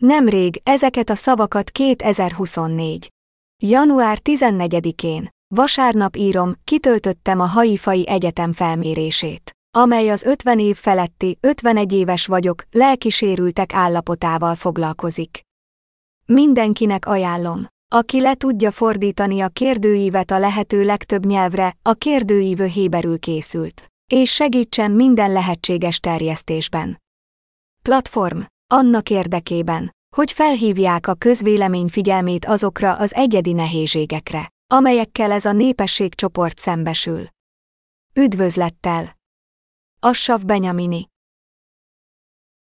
Nemrég ezeket a szavakat 2024. Január 14-én, vasárnap írom, kitöltöttem a Haifai Egyetem felmérését, amely az 50 év feletti, 51 éves vagyok, lelkisérültek állapotával foglalkozik. Mindenkinek ajánlom, aki le tudja fordítani a kérdőívet a lehető legtöbb nyelvre, a kérdőívő héberül készült, és segítsen minden lehetséges terjesztésben. Platform annak érdekében, hogy felhívják a közvélemény figyelmét azokra az egyedi nehézségekre, amelyekkel ez a népességcsoport szembesül. Üdvözlettel! Assav Benyamini